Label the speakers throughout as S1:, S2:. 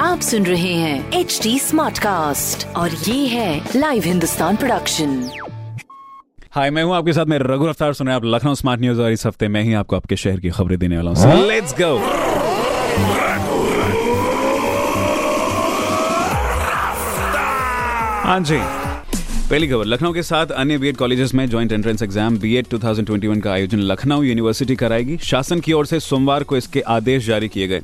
S1: आप सुन रहे हैं एच डी स्मार्ट कास्ट और ये है लाइव हिंदुस्तान प्रोडक्शन
S2: हाय मैं हूँ आपके साथ, मैं रघु अफ्तार सुन रहे आप लखनऊ स्मार्ट न्यूज़ और इस हफ़्ते मैं ही आपको आपके शहर की खबरें देने वाला हूँ। लेट्स गो हाँ जी। पहली खबर, लखनऊ के साथ अन्य बीएड कॉलेजेस में ज्वाइंट एंट्रेंस एग्ज़ाम बीएड 2021 का आयोजन लखनऊ यूनिवर्सिटी कराएगी। शासन की ओर से सोमवार को इसके आदेश जारी किए गए।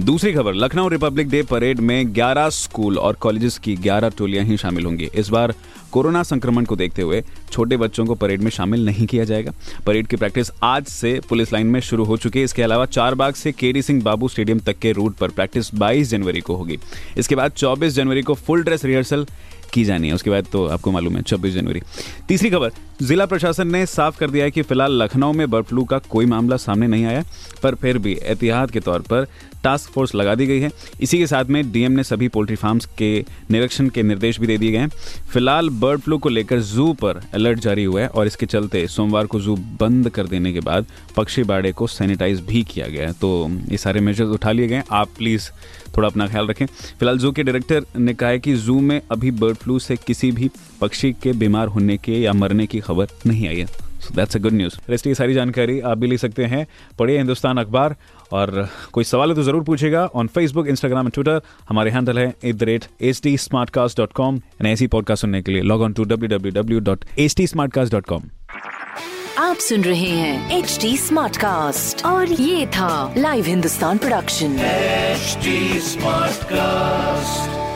S2: दूसरी खबर, लखनऊ रिपब्लिक डे परेड में 11 स्कूल और कॉलेजेस की 11 टोलियाँ ही शामिल होंगी। इस बार कोरोना संक्रमण को देखते हुए छोटे बच्चों को परेड में शामिल नहीं किया जाएगा। परेड की प्रैक्टिस आज से पुलिस लाइन में शुरू हो चुकी है। इसके अलावा चार बाग से केडी सिंह बाबू स्टेडियम तक के रूट पर प्रैक्टिस 22 जनवरी को होगी। इसके बाद 24 जनवरी को फुल ड्रेस रिहर्सल की जानी है। उसके बाद तो आपको मालूम है, छब्बीस जनवरी। तीसरी खबर, जिला प्रशासन ने साफ़ कर दिया है कि फ़िलहाल लखनऊ में बर्ड फ्लू का कोई मामला सामने नहीं आया, पर फिर भी एहतियात के तौर पर टास्क फोर्स लगा दी गई है। इसी के साथ में डीएम ने सभी पोल्ट्री फार्म्स के निरीक्षण के निर्देश भी दे दिए गए हैं। फ़िलहाल बर्ड फ्लू को लेकर जू पर अलर्ट जारी हुआ है और इसके चलते सोमवार को जू बंद कर देने के बाद पक्षी बाड़े को सैनिटाइज भी किया गया है। तो ये सारे मेजर्स उठा लिए गए आप प्लीज़ थोड़ा अपना ख्याल रखें। फ़िलहाल जू के डायरेक्टर ने कहा है कि जू में अभी बर्ड फ्लू से किसी भी पक्षी के बीमार होने के या मरने की खबर नहीं आई है। That's a good news rest की सारी जानकारी आप भी ले सकते हैं। पढ़िए हिंदुस्तान अखबार और कोई सवाल है तो ज़रूर पूछेगा on Facebook Instagram and Twitter हमारे हैंडल है at the rate H D smart cast dot com and ऐसी पॉडकास्ट सुनने के लिए log on to W W W dot H T smart cast dot com
S1: आप सुन रहे हैं एच टी स्मार्ट कास्ट और ये था live Hindustan production
S3: smart cast